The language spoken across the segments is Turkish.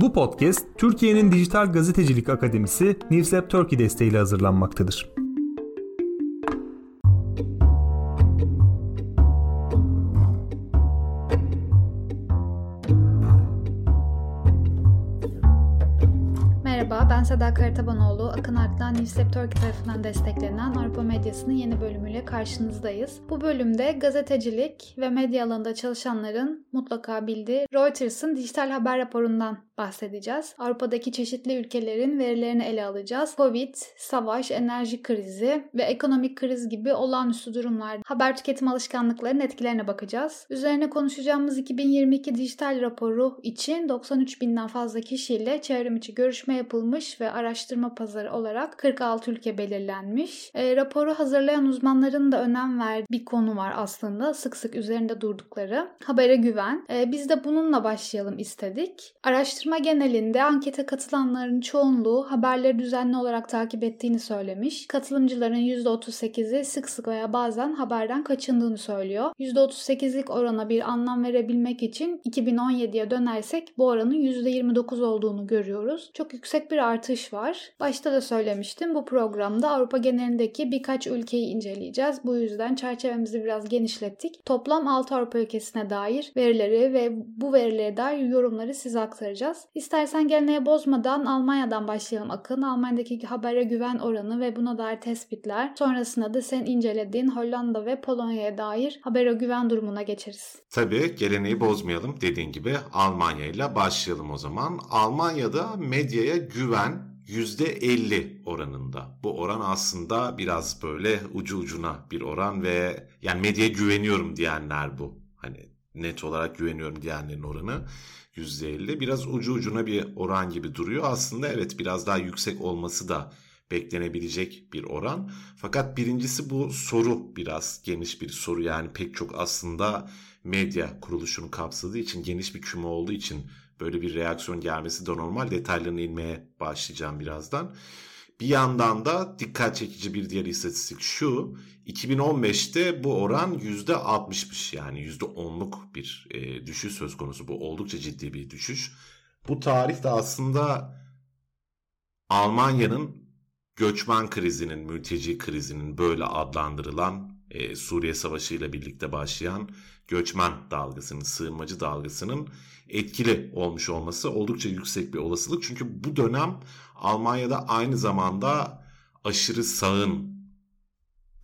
Bu podcast Türkiye'nin Dijital Gazetecilik Akademisi Newslab Turkey desteğiyle hazırlanmaktadır. Ben Seda Karatabanoğlu, Akın Ak'tan Newslab Turkey tarafından desteklenen Avrupa Medyası'nın yeni bölümüyle karşınızdayız. Bu bölümde gazetecilik ve medya alanında çalışanların mutlaka bildiği Reuters'ın dijital haber raporundan bahsedeceğiz. Avrupa'daki çeşitli ülkelerin verilerini ele alacağız. Covid, savaş, enerji krizi ve ekonomik kriz gibi olağanüstü durumlarda haber tüketim alışkanlıklarının etkilerine bakacağız. Üzerine konuşacağımız 2022 dijital raporu için 93 binden fazla kişiyle çevrim içi görüşme yapılmış ve araştırma pazarı olarak 46 ülke belirlenmiş. E, raporu hazırlayan uzmanların da önem verdiği bir konu var aslında. Sık sık üzerinde durdukları. Habere güven. E, biz de bununla başlayalım istedik. Araştırma Araştırma genelinde ankete katılanların çoğunluğu haberleri düzenli olarak takip ettiğini söylemiş. Katılımcıların %38'i sık sık veya bazen haberden kaçındığını söylüyor. %38'lik orana bir anlam verebilmek için 2017'ye dönersek bu oranın %29 olduğunu görüyoruz. Çok yüksek bir artış var. Başta da söylemiştim bu programda Avrupa genelindeki birkaç ülkeyi inceleyeceğiz. Bu yüzden çerçevemizi biraz genişlettik. Toplam 6 Avrupa ülkesine dair verileri ve bu verilere dair yorumları size aktaracağız konuşacağız. İstersen geleneği bozmadan Almanya'dan başlayalım Akın. Almanya'daki habere güven oranı ve buna dair tespitler. Sonrasında da sen incelediğin Hollanda ve Polonya'ya dair habere güven durumuna geçeriz. Tabii geleneği bozmayalım dediğin gibi Almanya ile başlayalım o zaman. Almanya'da medyaya güven %50 oranında. Bu oran aslında biraz böyle ucu ucuna bir oran ve yani medyaya güveniyorum diyenler bu. Hani net olarak güveniyorum diyenlerin oranı. %50 biraz ucu ucuna bir oran gibi duruyor. Aslında evet biraz daha yüksek olması da beklenebilecek bir oran. Fakat birincisi bu soru biraz geniş bir soru yani pek çok aslında medya kuruluşunu kapsadığı için geniş bir küme olduğu için böyle bir reaksiyon gelmesi de normal. Detaylarına inmeye başlayacağım birazdan. Bir yandan da dikkat çekici bir diğer istatistik şu. 2015'te bu oran %60'mış yani %10'luk bir e, düşüş söz konusu. Bu oldukça ciddi bir düşüş. Bu tarih de aslında Almanya'nın göçmen krizinin, mülteci krizinin böyle adlandırılan e, Suriye Savaşı ile birlikte başlayan göçmen dalgasının, sığınmacı dalgasının etkili olmuş olması oldukça yüksek bir olasılık. Çünkü bu dönem Almanya'da aynı zamanda aşırı sağın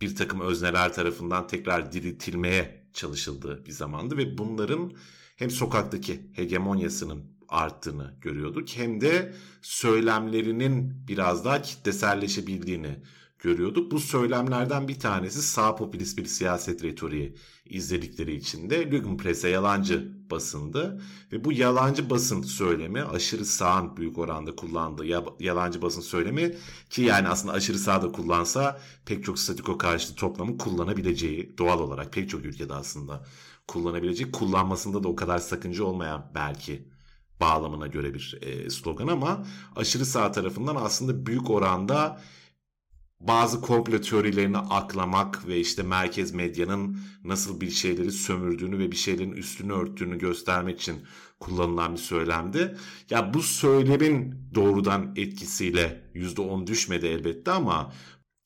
bir takım özneler tarafından tekrar diriltilmeye çalışıldığı bir zamandı ve bunların hem sokaktaki hegemonyasının arttığını görüyorduk hem de söylemlerinin biraz daha kitleselleşebildiğini görüyorduk. Bu söylemlerden bir tanesi sağ popülist bir siyaset retoriği izledikleri için de Lügenpresse yalancı basındı. Ve bu yalancı basın söylemi aşırı sağın büyük oranda kullandığı yalancı basın söylemi ki yani aslında aşırı sağda kullansa pek çok statiko karşıtı toplamı kullanabileceği doğal olarak pek çok ülkede aslında kullanabilecek kullanmasında da o kadar sakınca olmayan belki bağlamına göre bir e, slogan ama aşırı sağ tarafından aslında büyük oranda bazı komplo teorilerini aklamak ve işte merkez medyanın nasıl bir şeyleri sömürdüğünü ve bir şeylerin üstünü örttüğünü göstermek için kullanılan bir söylemdi. Ya bu söylemin doğrudan etkisiyle %10 düşmedi elbette ama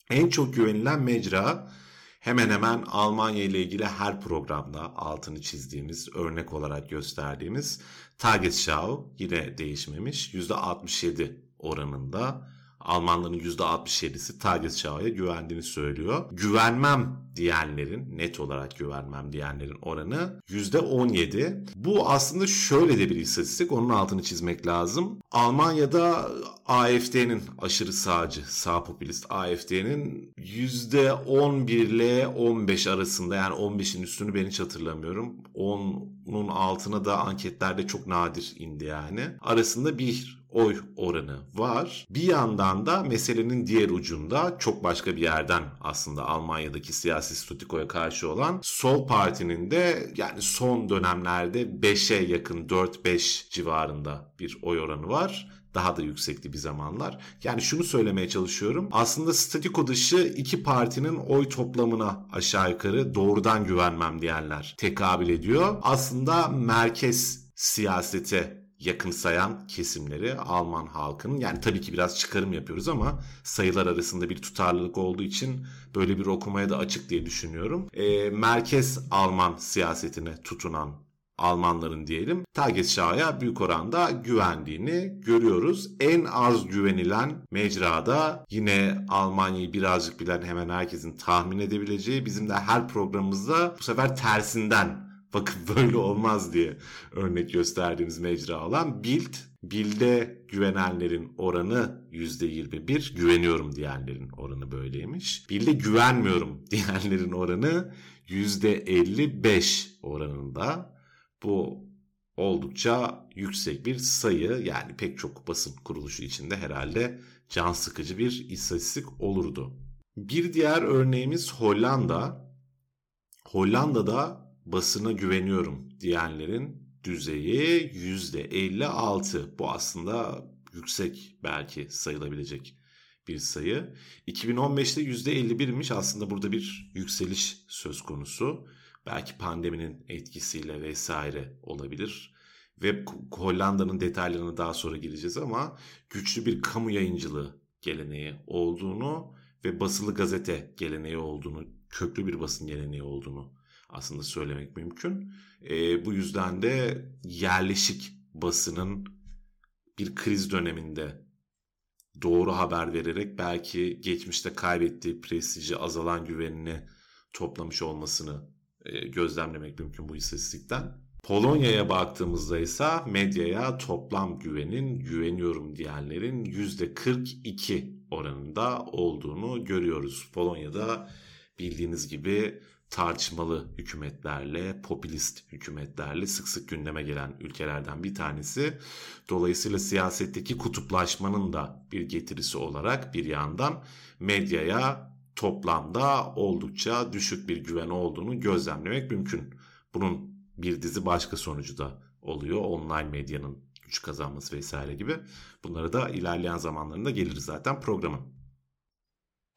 en çok güvenilen mecra hemen hemen Almanya ile ilgili her programda altını çizdiğimiz, örnek olarak gösterdiğimiz Tagesschau yine değişmemiş. %67 oranında Almanların %67'si Tagesschau'ya güvendiğini söylüyor. Güvenmem diyenlerin, net olarak güvenmem diyenlerin oranı %17. Bu aslında şöyle de bir istatistik, onun altını çizmek lazım. Almanya'da AFD'nin aşırı sağcı, sağ popülist AFD'nin %11 ile 15 arasında yani 15'in üstünü ben hiç hatırlamıyorum. 10'un altına da anketlerde çok nadir indi yani. Arasında bir oy oranı var. Bir yandan da meselenin diğer ucunda çok başka bir yerden aslında Almanya'daki siyasi statikoya karşı olan Sol Parti'nin de yani son dönemlerde 5'e yakın 4-5 civarında bir oy oranı var daha da yüksekti bir zamanlar. Yani şunu söylemeye çalışıyorum. Aslında statiko dışı iki partinin oy toplamına aşağı yukarı doğrudan güvenmem diyenler tekabül ediyor. Aslında merkez siyasete yakınsayan kesimleri Alman halkının yani tabii ki biraz çıkarım yapıyoruz ama sayılar arasında bir tutarlılık olduğu için böyle bir okumaya da açık diye düşünüyorum. E, merkez Alman siyasetine tutunan Almanların diyelim Tagesschau'ya büyük oranda güvendiğini görüyoruz. En az güvenilen mecrada yine Almanya'yı birazcık bilen hemen herkesin tahmin edebileceği bizim de her programımızda bu sefer tersinden bakın böyle olmaz diye örnek gösterdiğimiz mecra olan Bild. Bild'e güvenenlerin oranı %21, güveniyorum diyenlerin oranı böyleymiş. Bild'e güvenmiyorum diyenlerin oranı %55 oranında. Bu oldukça yüksek bir sayı yani pek çok basın kuruluşu içinde herhalde can sıkıcı bir istatistik olurdu. Bir diğer örneğimiz Hollanda. Hollanda'da basına güveniyorum diyenlerin düzeyi %56. Bu aslında yüksek belki sayılabilecek bir sayı. 2015'te %51'miş aslında burada bir yükseliş söz konusu. Belki pandeminin etkisiyle vesaire olabilir. Ve Hollanda'nın detaylarına daha sonra gireceğiz ama güçlü bir kamu yayıncılığı geleneği olduğunu ve basılı gazete geleneği olduğunu, köklü bir basın geleneği olduğunu aslında söylemek mümkün. E, bu yüzden de yerleşik basının bir kriz döneminde doğru haber vererek belki geçmişte kaybettiği prestiji, azalan güvenini toplamış olmasını e, gözlemlemek mümkün bu istatistikten. Polonya'ya baktığımızda ise medyaya toplam güvenin güveniyorum diyenlerin %42 oranında olduğunu görüyoruz. Polonya'da bildiğiniz gibi tartışmalı hükümetlerle, popülist hükümetlerle sık sık gündeme gelen ülkelerden bir tanesi. Dolayısıyla siyasetteki kutuplaşmanın da bir getirisi olarak bir yandan medyaya toplamda oldukça düşük bir güven olduğunu gözlemlemek mümkün. Bunun bir dizi başka sonucu da oluyor. Online medyanın güç kazanması vesaire gibi. Bunları da ilerleyen zamanlarında gelir zaten programın.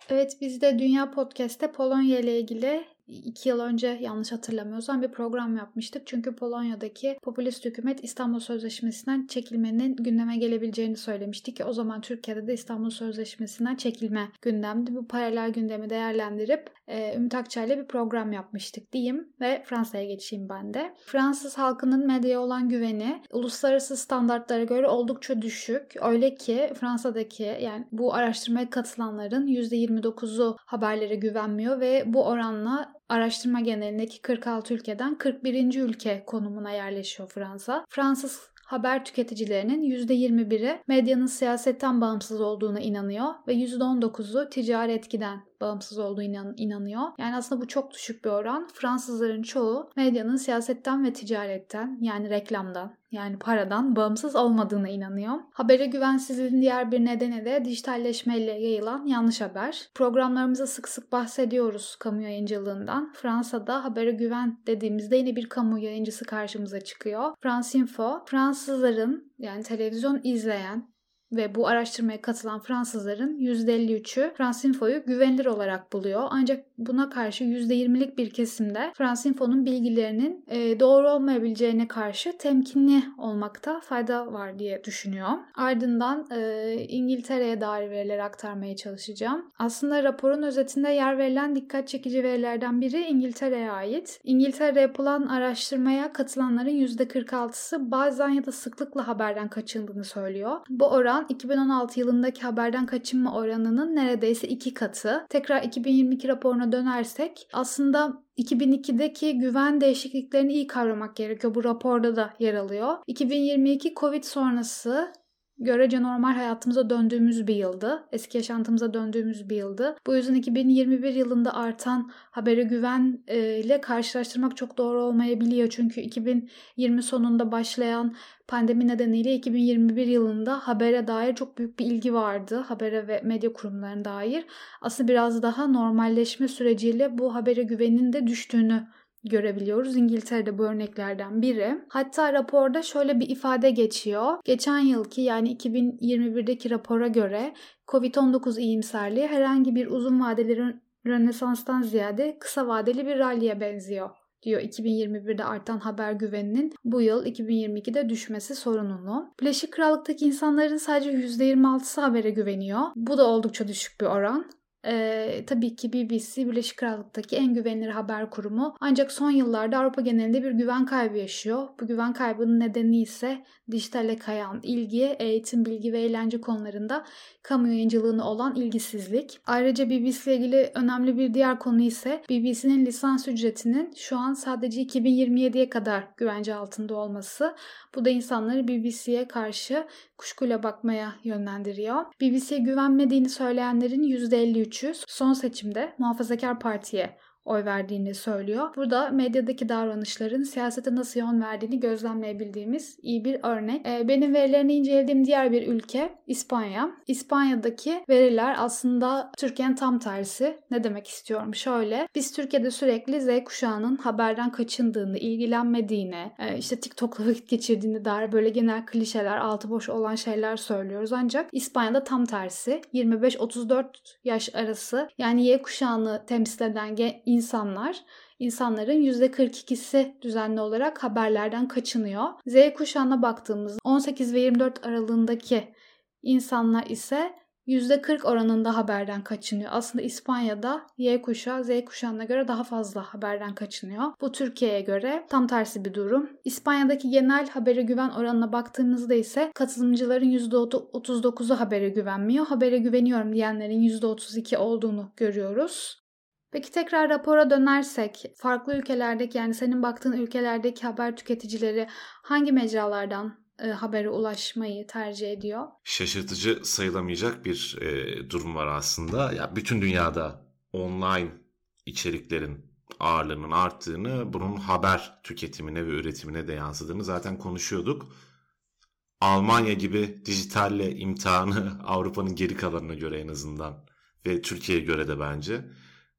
Evet biz de Dünya Podcast'te Polonya ile ilgili iki yıl önce yanlış hatırlamıyorsam bir program yapmıştık. Çünkü Polonya'daki popülist hükümet İstanbul Sözleşmesi'nden çekilmenin gündeme gelebileceğini söylemişti ki o zaman Türkiye'de de İstanbul Sözleşmesi'nden çekilme gündemdi. Bu paralel gündemi değerlendirip e, Ümit Akçay'la bir program yapmıştık diyeyim ve Fransa'ya geçeyim ben de. Fransız halkının medyaya olan güveni uluslararası standartlara göre oldukça düşük. Öyle ki Fransa'daki yani bu araştırmaya katılanların %29'u haberlere güvenmiyor ve bu oranla araştırma genelindeki 46 ülkeden 41. ülke konumuna yerleşiyor Fransa. Fransız haber tüketicilerinin %21'i medyanın siyasetten bağımsız olduğuna inanıyor ve %19'u ticari etkiden bağımsız olduğu inan inanıyor. Yani aslında bu çok düşük bir oran. Fransızların çoğu medyanın siyasetten ve ticaretten yani reklamdan yani paradan bağımsız olmadığına inanıyor. Habere güvensizliğin diğer bir nedeni de dijitalleşmeyle yayılan yanlış haber. Programlarımızda sık sık bahsediyoruz kamu yayıncılığından. Fransa'da habere güven dediğimizde yine bir kamu yayıncısı karşımıza çıkıyor. France Info, Fransızların yani televizyon izleyen ve bu araştırmaya katılan Fransızların %53'ü Fransinfo'yu güvenilir olarak buluyor. Ancak buna karşı %20'lik bir kesimde Fransinfo'nun bilgilerinin e, doğru olmayabileceğine karşı temkinli olmakta fayda var diye düşünüyor. Ardından e, İngiltere'ye dair veriler aktarmaya çalışacağım. Aslında raporun özetinde yer verilen dikkat çekici verilerden biri İngiltere'ye ait. İngiltere'de yapılan araştırmaya katılanların %46'sı bazen ya da sıklıkla haberden kaçındığını söylüyor. Bu oran oran 2016 yılındaki haberden kaçınma oranının neredeyse iki katı. Tekrar 2022 raporuna dönersek aslında 2002'deki güven değişikliklerini iyi kavramak gerekiyor. Bu raporda da yer alıyor. 2022 Covid sonrası görece normal hayatımıza döndüğümüz bir yıldı. Eski yaşantımıza döndüğümüz bir yıldı. Bu yüzden 2021 yılında artan habere güven e, ile karşılaştırmak çok doğru olmayabiliyor. Çünkü 2020 sonunda başlayan pandemi nedeniyle 2021 yılında habere dair çok büyük bir ilgi vardı. Habere ve medya kurumlarına dair. Aslında biraz daha normalleşme süreciyle bu habere güvenin de düştüğünü görebiliyoruz. İngiltere'de bu örneklerden biri. Hatta raporda şöyle bir ifade geçiyor. Geçen yılki yani 2021'deki rapora göre COVID-19 iyimserliği herhangi bir uzun vadeli rönesanstan ziyade kısa vadeli bir ralliye benziyor diyor 2021'de artan haber güveninin bu yıl 2022'de düşmesi sorununu. Birleşik Krallık'taki insanların sadece %26'sı habere güveniyor. Bu da oldukça düşük bir oran. Ee, tabii ki BBC Birleşik Krallık'taki en güvenilir haber kurumu ancak son yıllarda Avrupa genelinde bir güven kaybı yaşıyor. Bu güven kaybının nedeni ise dijitale kayan ilgi, eğitim, bilgi ve eğlence konularında kamu yayıncılığına olan ilgisizlik. Ayrıca BBC ile ilgili önemli bir diğer konu ise BBC'nin lisans ücretinin şu an sadece 2027'ye kadar güvence altında olması. Bu da insanları BBC'ye karşı kuşkuyla bakmaya yönlendiriyor. BBC'ye güvenmediğini söyleyenlerin %53'ü son seçimde Muhafazakar Parti'ye oy verdiğini söylüyor. Burada medyadaki davranışların siyasete nasıl yön verdiğini gözlemleyebildiğimiz iyi bir örnek. Ee, benim verilerini incelediğim diğer bir ülke İspanya. İspanya'daki veriler aslında Türkiye'nin tam tersi. Ne demek istiyorum? Şöyle, biz Türkiye'de sürekli Z kuşağının haberden kaçındığını, ilgilenmediğini, e, işte TikTok'la vakit geçirdiğini dair böyle genel klişeler, altı boş olan şeyler söylüyoruz. Ancak İspanya'da tam tersi. 25-34 yaş arası yani Y kuşağını temsil eden insanlar insanların %42'si düzenli olarak haberlerden kaçınıyor. Z kuşağına baktığımızda 18 ve 24 aralığındaki insanlar ise %40 oranında haberden kaçınıyor. Aslında İspanya'da Y kuşağı Z kuşağına göre daha fazla haberden kaçınıyor. Bu Türkiye'ye göre tam tersi bir durum. İspanya'daki genel habere güven oranına baktığımızda ise katılımcıların %39'u habere güvenmiyor. Habere güveniyorum diyenlerin %32 olduğunu görüyoruz. Peki tekrar rapora dönersek farklı ülkelerdeki yani senin baktığın ülkelerdeki haber tüketicileri hangi mecralardan e, habere ulaşmayı tercih ediyor? Şaşırtıcı sayılamayacak bir e, durum var aslında. Ya bütün dünyada online içeriklerin ağırlığının arttığını, bunun haber tüketimine ve üretimine de yansıdığını zaten konuşuyorduk. Almanya gibi dijitalle imtihanı Avrupa'nın geri kalanına göre en azından ve Türkiye'ye göre de bence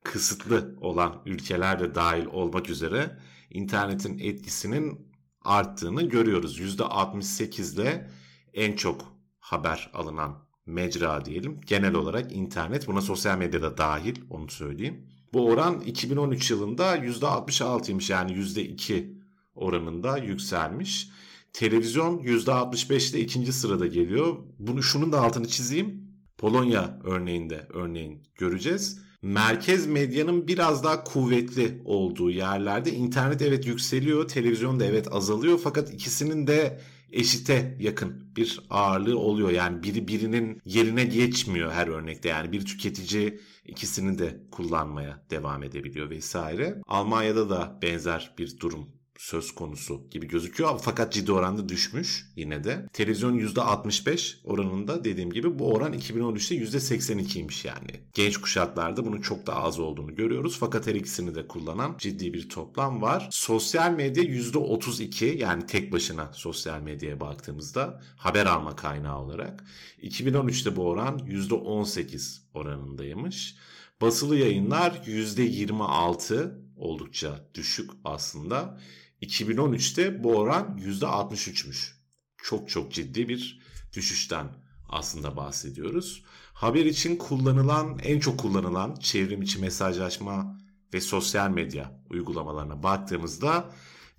kısıtlı olan ülkeler de dahil olmak üzere internetin etkisinin arttığını görüyoruz. %68 ile en çok haber alınan mecra diyelim. Genel olarak internet buna sosyal medyada dahil onu söyleyeyim. Bu oran 2013 yılında %66'ymış yani %2 oranında yükselmiş. Televizyon %65'te ikinci sırada geliyor. Bunu şunun da altını çizeyim. Polonya örneğinde örneğin göreceğiz merkez medyanın biraz daha kuvvetli olduğu yerlerde internet evet yükseliyor, televizyon da evet azalıyor fakat ikisinin de eşite yakın bir ağırlığı oluyor. Yani biri birinin yerine geçmiyor her örnekte. Yani bir tüketici ikisini de kullanmaya devam edebiliyor vesaire. Almanya'da da benzer bir durum söz konusu gibi gözüküyor. Fakat ciddi oranda düşmüş yine de. Televizyon %65 oranında dediğim gibi bu oran 2013'te %82'ymiş yani. Genç kuşaklarda bunun çok daha az olduğunu görüyoruz. Fakat her ikisini de kullanan ciddi bir toplam var. Sosyal medya %32 yani tek başına sosyal medyaya baktığımızda haber alma kaynağı olarak. 2013'te bu oran %18 oranındaymış. Basılı yayınlar %26 oldukça düşük aslında. 2013'te bu oran %63'müş. Çok çok ciddi bir düşüşten aslında bahsediyoruz. Haber için kullanılan, en çok kullanılan çevrim içi mesajlaşma ve sosyal medya uygulamalarına baktığımızda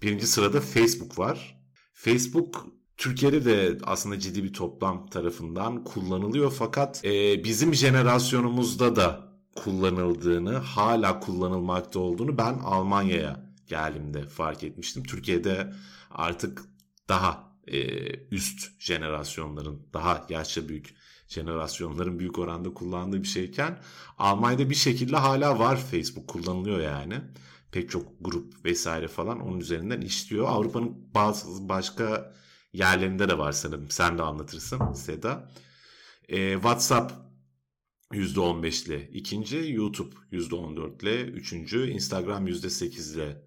birinci sırada Facebook var. Facebook Türkiye'de de aslında ciddi bir toplam tarafından kullanılıyor fakat e, bizim jenerasyonumuzda da kullanıldığını, hala kullanılmakta olduğunu ben Almanya'ya geldiğimde fark etmiştim. Türkiye'de artık daha e, üst jenerasyonların, daha yaşça büyük jenerasyonların büyük oranda kullandığı bir şeyken Almanya'da bir şekilde hala var Facebook kullanılıyor yani. Pek çok grup vesaire falan onun üzerinden işliyor. Avrupa'nın bazı başka yerlerinde de var sanırım. Sen de anlatırsın Seda. E, WhatsApp %15 ile ikinci, YouTube %14 ile üçüncü, Instagram %8 ile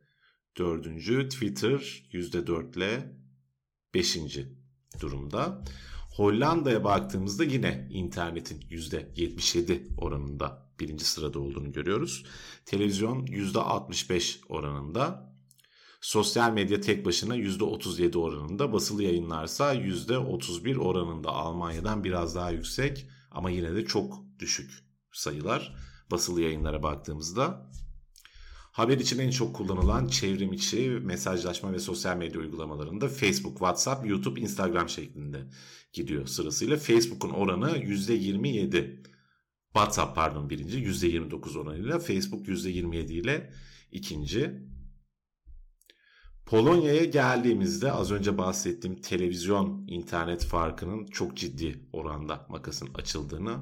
dördüncü, Twitter %4 ile beşinci durumda. Hollanda'ya baktığımızda yine internetin %77 oranında birinci sırada olduğunu görüyoruz. Televizyon %65 oranında. Sosyal medya tek başına %37 oranında. Basılı yayınlarsa %31 oranında. Almanya'dan biraz daha yüksek ama yine de çok düşük sayılar basılı yayınlara baktığımızda. Haber için en çok kullanılan çevrim içi mesajlaşma ve sosyal medya uygulamalarında Facebook, WhatsApp, YouTube, Instagram şeklinde gidiyor sırasıyla. Facebook'un oranı %27. WhatsApp pardon birinci %29 oranıyla Facebook %27 ile ikinci. Polonya'ya geldiğimizde az önce bahsettiğim televizyon internet farkının çok ciddi oranda makasın açıldığını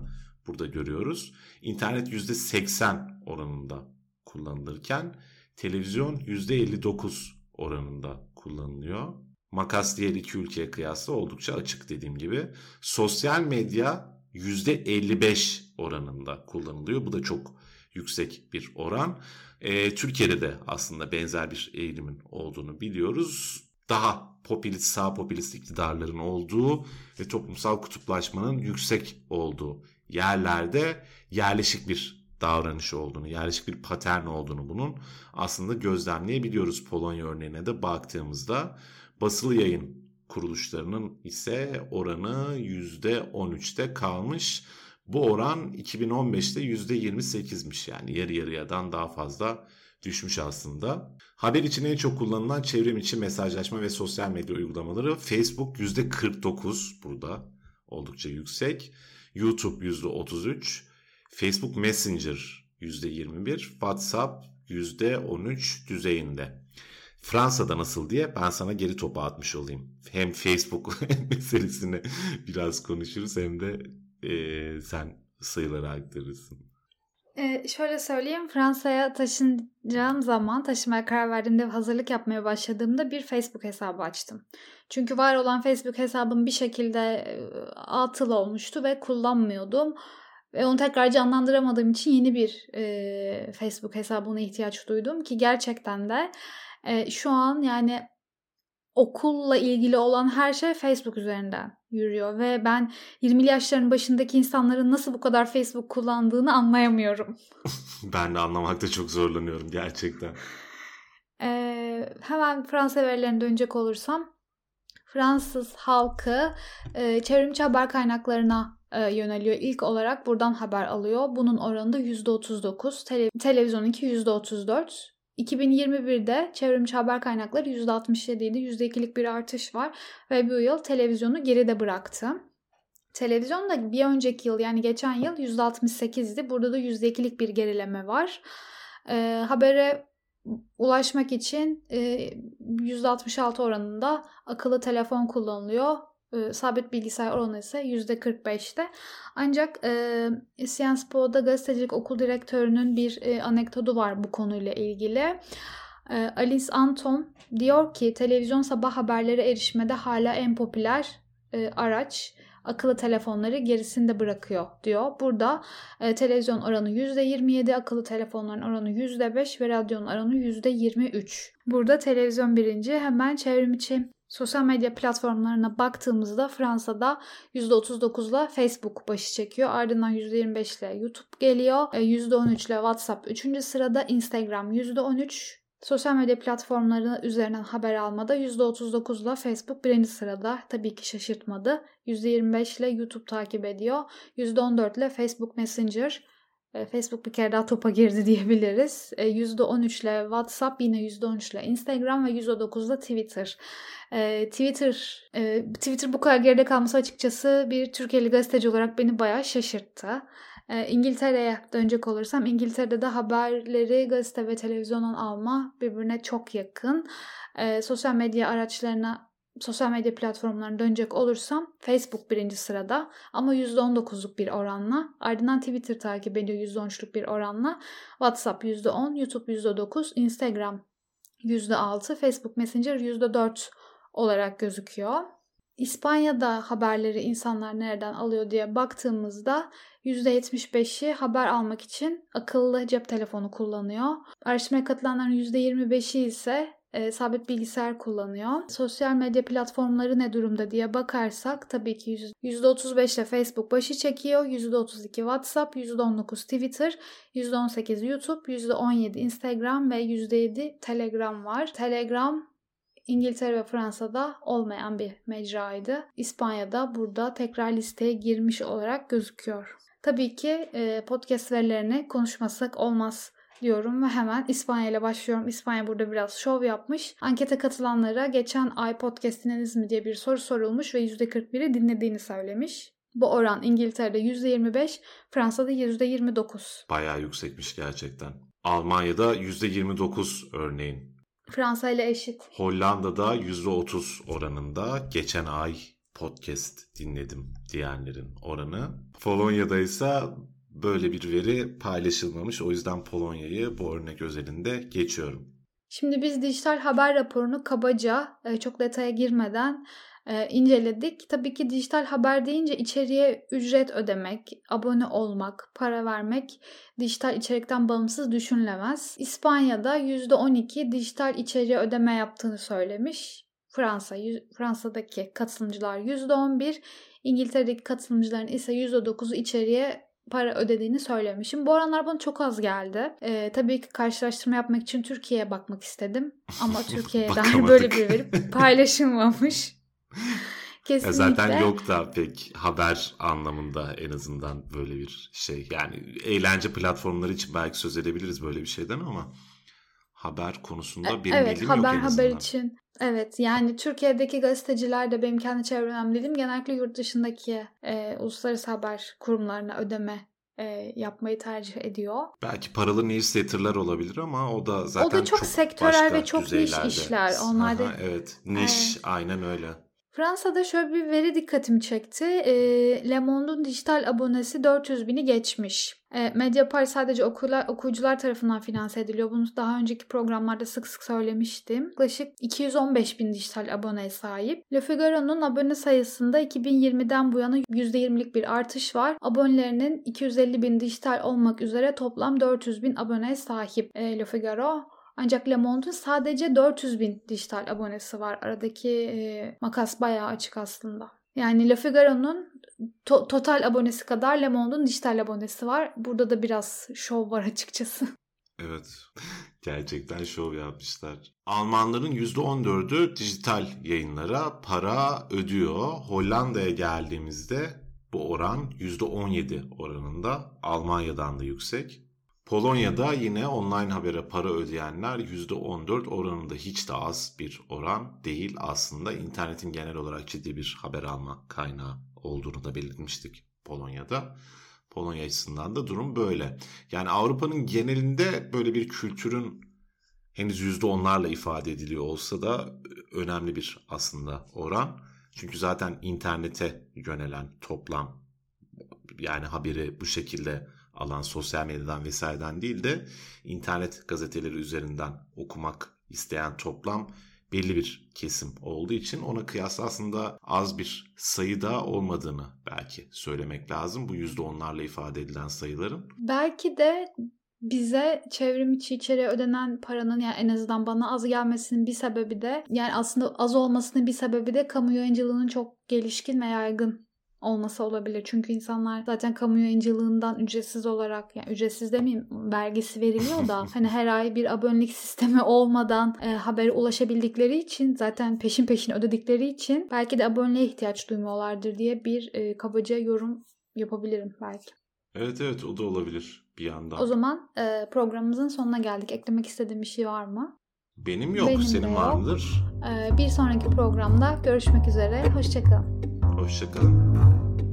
burada görüyoruz. İnternet %80 oranında kullanılırken televizyon %59 oranında kullanılıyor. Makas diğer iki ülkeye kıyasla oldukça açık dediğim gibi. Sosyal medya %55 oranında kullanılıyor. Bu da çok yüksek bir oran. E, Türkiye'de de aslında benzer bir eğilimin olduğunu biliyoruz. Daha popülist, sağ popülist iktidarların olduğu ve toplumsal kutuplaşmanın yüksek olduğu yerlerde yerleşik bir davranış olduğunu, yerleşik bir patern olduğunu bunun aslında gözlemleyebiliyoruz Polonya örneğine de baktığımızda. Basılı yayın kuruluşlarının ise oranı %13'te kalmış. Bu oran 2015'te %28'miş yani yarı yarıyadan daha fazla düşmüş aslında. Haber için en çok kullanılan çevrim içi mesajlaşma ve sosyal medya uygulamaları Facebook %49 burada oldukça yüksek. YouTube %33, Facebook Messenger %21, WhatsApp %13 düzeyinde. Fransa'da nasıl diye ben sana geri topu atmış olayım. Hem Facebook meselesini biraz konuşuruz hem de e, sen sayıları aktarırsın. Ee, şöyle söyleyeyim Fransa'ya taşınacağım zaman taşımaya karar verdiğimde hazırlık yapmaya başladığımda bir Facebook hesabı açtım. Çünkü var olan Facebook hesabım bir şekilde atıl olmuştu ve kullanmıyordum. Ve onu tekrar canlandıramadığım için yeni bir e, Facebook hesabına ihtiyaç duydum ki gerçekten de e, şu an yani okulla ilgili olan her şey Facebook üzerinden yürüyor ve ben 20'li yaşların başındaki insanların nasıl bu kadar Facebook kullandığını anlayamıyorum. ben de anlamakta çok zorlanıyorum gerçekten. Ee, hemen Fransa verilerine dönecek olursam Fransız halkı e, çevrimçi haber kaynaklarına yöneliyor. İlk olarak buradan haber alıyor. Bunun oranı da %39. Tele, televizyonunki %34. 2021'de çevrimçi haber kaynakları %67 idi. %2'lik bir artış var ve bu yıl televizyonu geride bıraktı. Televizyon da bir önceki yıl yani geçen yıl %68'di. Burada da %2'lik bir gerileme var. E, habere ulaşmak için e, %66 oranında akıllı telefon kullanılıyor. E, sabit bilgisayar oranı ise %45'te. Ancak e, Sciences Po'da gazetecilik okul direktörünün bir e, anekdotu var bu konuyla ilgili. E, Alice Anton diyor ki televizyon sabah haberleri erişmede hala en popüler e, araç akıllı telefonları gerisinde bırakıyor diyor. Burada e, televizyon oranı %27, akıllı telefonların oranı %5 ve radyonun oranı %23. Burada televizyon birinci hemen çevrimiçi Sosyal medya platformlarına baktığımızda Fransa'da %39'la Facebook başı çekiyor. Ardından %25 ile YouTube geliyor. %13 e, WhatsApp 3. sırada. Instagram %13. Sosyal medya platformları üzerinden haber almada %39 ile Facebook birinci sırada. Tabii ki şaşırtmadı. %25 ile YouTube takip ediyor. %14 ile Facebook Messenger. E, Facebook bir kere daha topa girdi diyebiliriz. %13 ile WhatsApp, yine %13 ile Instagram ve %9 ile Twitter. E, Twitter e, Twitter bu kadar geride kalması açıkçası bir Türkiye'li gazeteci olarak beni bayağı şaşırttı. E, İngiltere'ye dönecek olursam İngiltere'de de haberleri gazete ve televizyondan alma birbirine çok yakın. E, sosyal medya araçlarına sosyal medya platformlarına dönecek olursam Facebook birinci sırada ama %19'luk bir oranla. Ardından Twitter takip ediyor %13'lük bir oranla. WhatsApp %10, YouTube %9, Instagram %6, Facebook Messenger %4 olarak gözüküyor. İspanya'da haberleri insanlar nereden alıyor diye baktığımızda %75'i haber almak için akıllı cep telefonu kullanıyor. Araştırmaya katılanların %25'i ise e, sabit bilgisayar kullanıyor. Sosyal medya platformları ne durumda diye bakarsak tabii ki %35 ile Facebook başı çekiyor. %32 WhatsApp, %19 Twitter, %18 YouTube, %17 Instagram ve %7 Telegram var. Telegram İngiltere ve Fransa'da olmayan bir mecraydı. İspanya'da burada tekrar listeye girmiş olarak gözüküyor. Tabii ki e, podcast verilerini konuşmasak olmaz diyorum ve hemen İspanya ile başlıyorum. İspanya burada biraz şov yapmış. Ankete katılanlara geçen ay podcast dinlediniz mi diye bir soru sorulmuş ve %41'i dinlediğini söylemiş. Bu oran İngiltere'de %25, Fransa'da %29. Bayağı yüksekmiş gerçekten. Almanya'da %29 örneğin. Fransa ile eşit. Hollanda'da %30 oranında geçen ay podcast dinledim diyenlerin oranı. Polonya'da ise böyle bir veri paylaşılmamış. O yüzden Polonya'yı bu örnek özelinde geçiyorum. Şimdi biz dijital haber raporunu kabaca e, çok detaya girmeden e, inceledik. Tabii ki dijital haber deyince içeriye ücret ödemek, abone olmak, para vermek dijital içerikten bağımsız düşünülemez. İspanya'da %12 dijital içeriğe ödeme yaptığını söylemiş. Fransa, Fransa'daki katılımcılar %11, İngiltere'deki katılımcıların ise %9'u içeriye para ödediğini söylemişim. Bu oranlar bana çok az geldi. Ee, tabii ki karşılaştırma yapmak için Türkiye'ye bakmak istedim. Ama Türkiye'ye dair böyle bir veri paylaşılmamış. Kesinlikle. Zaten yok da pek haber anlamında en azından böyle bir şey. Yani eğlence platformları için belki söz edebiliriz böyle bir şeyden ama haber konusunda e, benim evet, bilgim haber, yok en azından. haber için Evet yani Türkiye'deki gazeteciler de benim kendi çevrem dedim genellikle yurt dışındaki e, uluslararası haber kurumlarına ödeme e, yapmayı tercih ediyor. Belki paralı newsletter'lar olabilir ama o da zaten o da çok, çok sektörel ve çok niş işler. Onlar da evet niş evet. aynen öyle. Fransa'da şöyle bir veri dikkatimi çekti. E, Le Monde'un dijital abonesi 400 bini geçmiş. E, Mediapart sadece okular, okuyucular tarafından finanse ediliyor. Bunu daha önceki programlarda sık sık söylemiştim. Yaklaşık 215 bin dijital aboneye sahip. Le Figaro'nun abone sayısında 2020'den bu yana %20'lik bir artış var. Abonelerinin 250 bin dijital olmak üzere toplam 400 bin aboneye sahip e, Le Figaro. Ancak Le Monde'un sadece 400 bin dijital abonesi var. Aradaki e, makas bayağı açık aslında. Yani Le Figaro'nun to- total abonesi kadar Le Monde'un dijital abonesi var. Burada da biraz şov var açıkçası. Evet. Gerçekten şov yapmışlar. Almanların %14'ü dijital yayınlara para ödüyor. Hollanda'ya geldiğimizde bu oran %17 oranında. Almanya'dan da yüksek. Polonya'da yine online habere para ödeyenler %14 oranında hiç de az bir oran değil aslında. internetin genel olarak ciddi bir haber alma kaynağı olduğunu da belirtmiştik Polonya'da. Polonya açısından da durum böyle. Yani Avrupa'nın genelinde böyle bir kültürün henüz %10'larla ifade ediliyor olsa da önemli bir aslında oran. Çünkü zaten internete yönelen toplam yani haberi bu şekilde alan sosyal medyadan vesaireden değil de internet gazeteleri üzerinden okumak isteyen toplam belli bir kesim olduğu için ona kıyasla aslında az bir sayıda olmadığını belki söylemek lazım. Bu yüzde onlarla ifade edilen sayıların. Belki de bize çevrim içi içeriye ödenen paranın yani en azından bana az gelmesinin bir sebebi de yani aslında az olmasının bir sebebi de kamu yayıncılığının çok gelişkin ve yaygın olması olabilir. Çünkü insanlar zaten kamu yayıncılığından ücretsiz olarak yani ücretsiz demeyeyim vergisi veriliyor da hani her ay bir abonelik sistemi olmadan e, habere ulaşabildikleri için zaten peşin peşin ödedikleri için belki de aboneliğe ihtiyaç duymuyorlardır diye bir e, kabaca yorum yapabilirim belki. Evet evet o da olabilir bir yandan. O zaman e, programımızın sonuna geldik. Eklemek istediğim bir şey var mı? Benim yok. Benim Senin var mıdır? E, bir sonraki programda görüşmek üzere. Hoşçakalın. Hoşçakalın.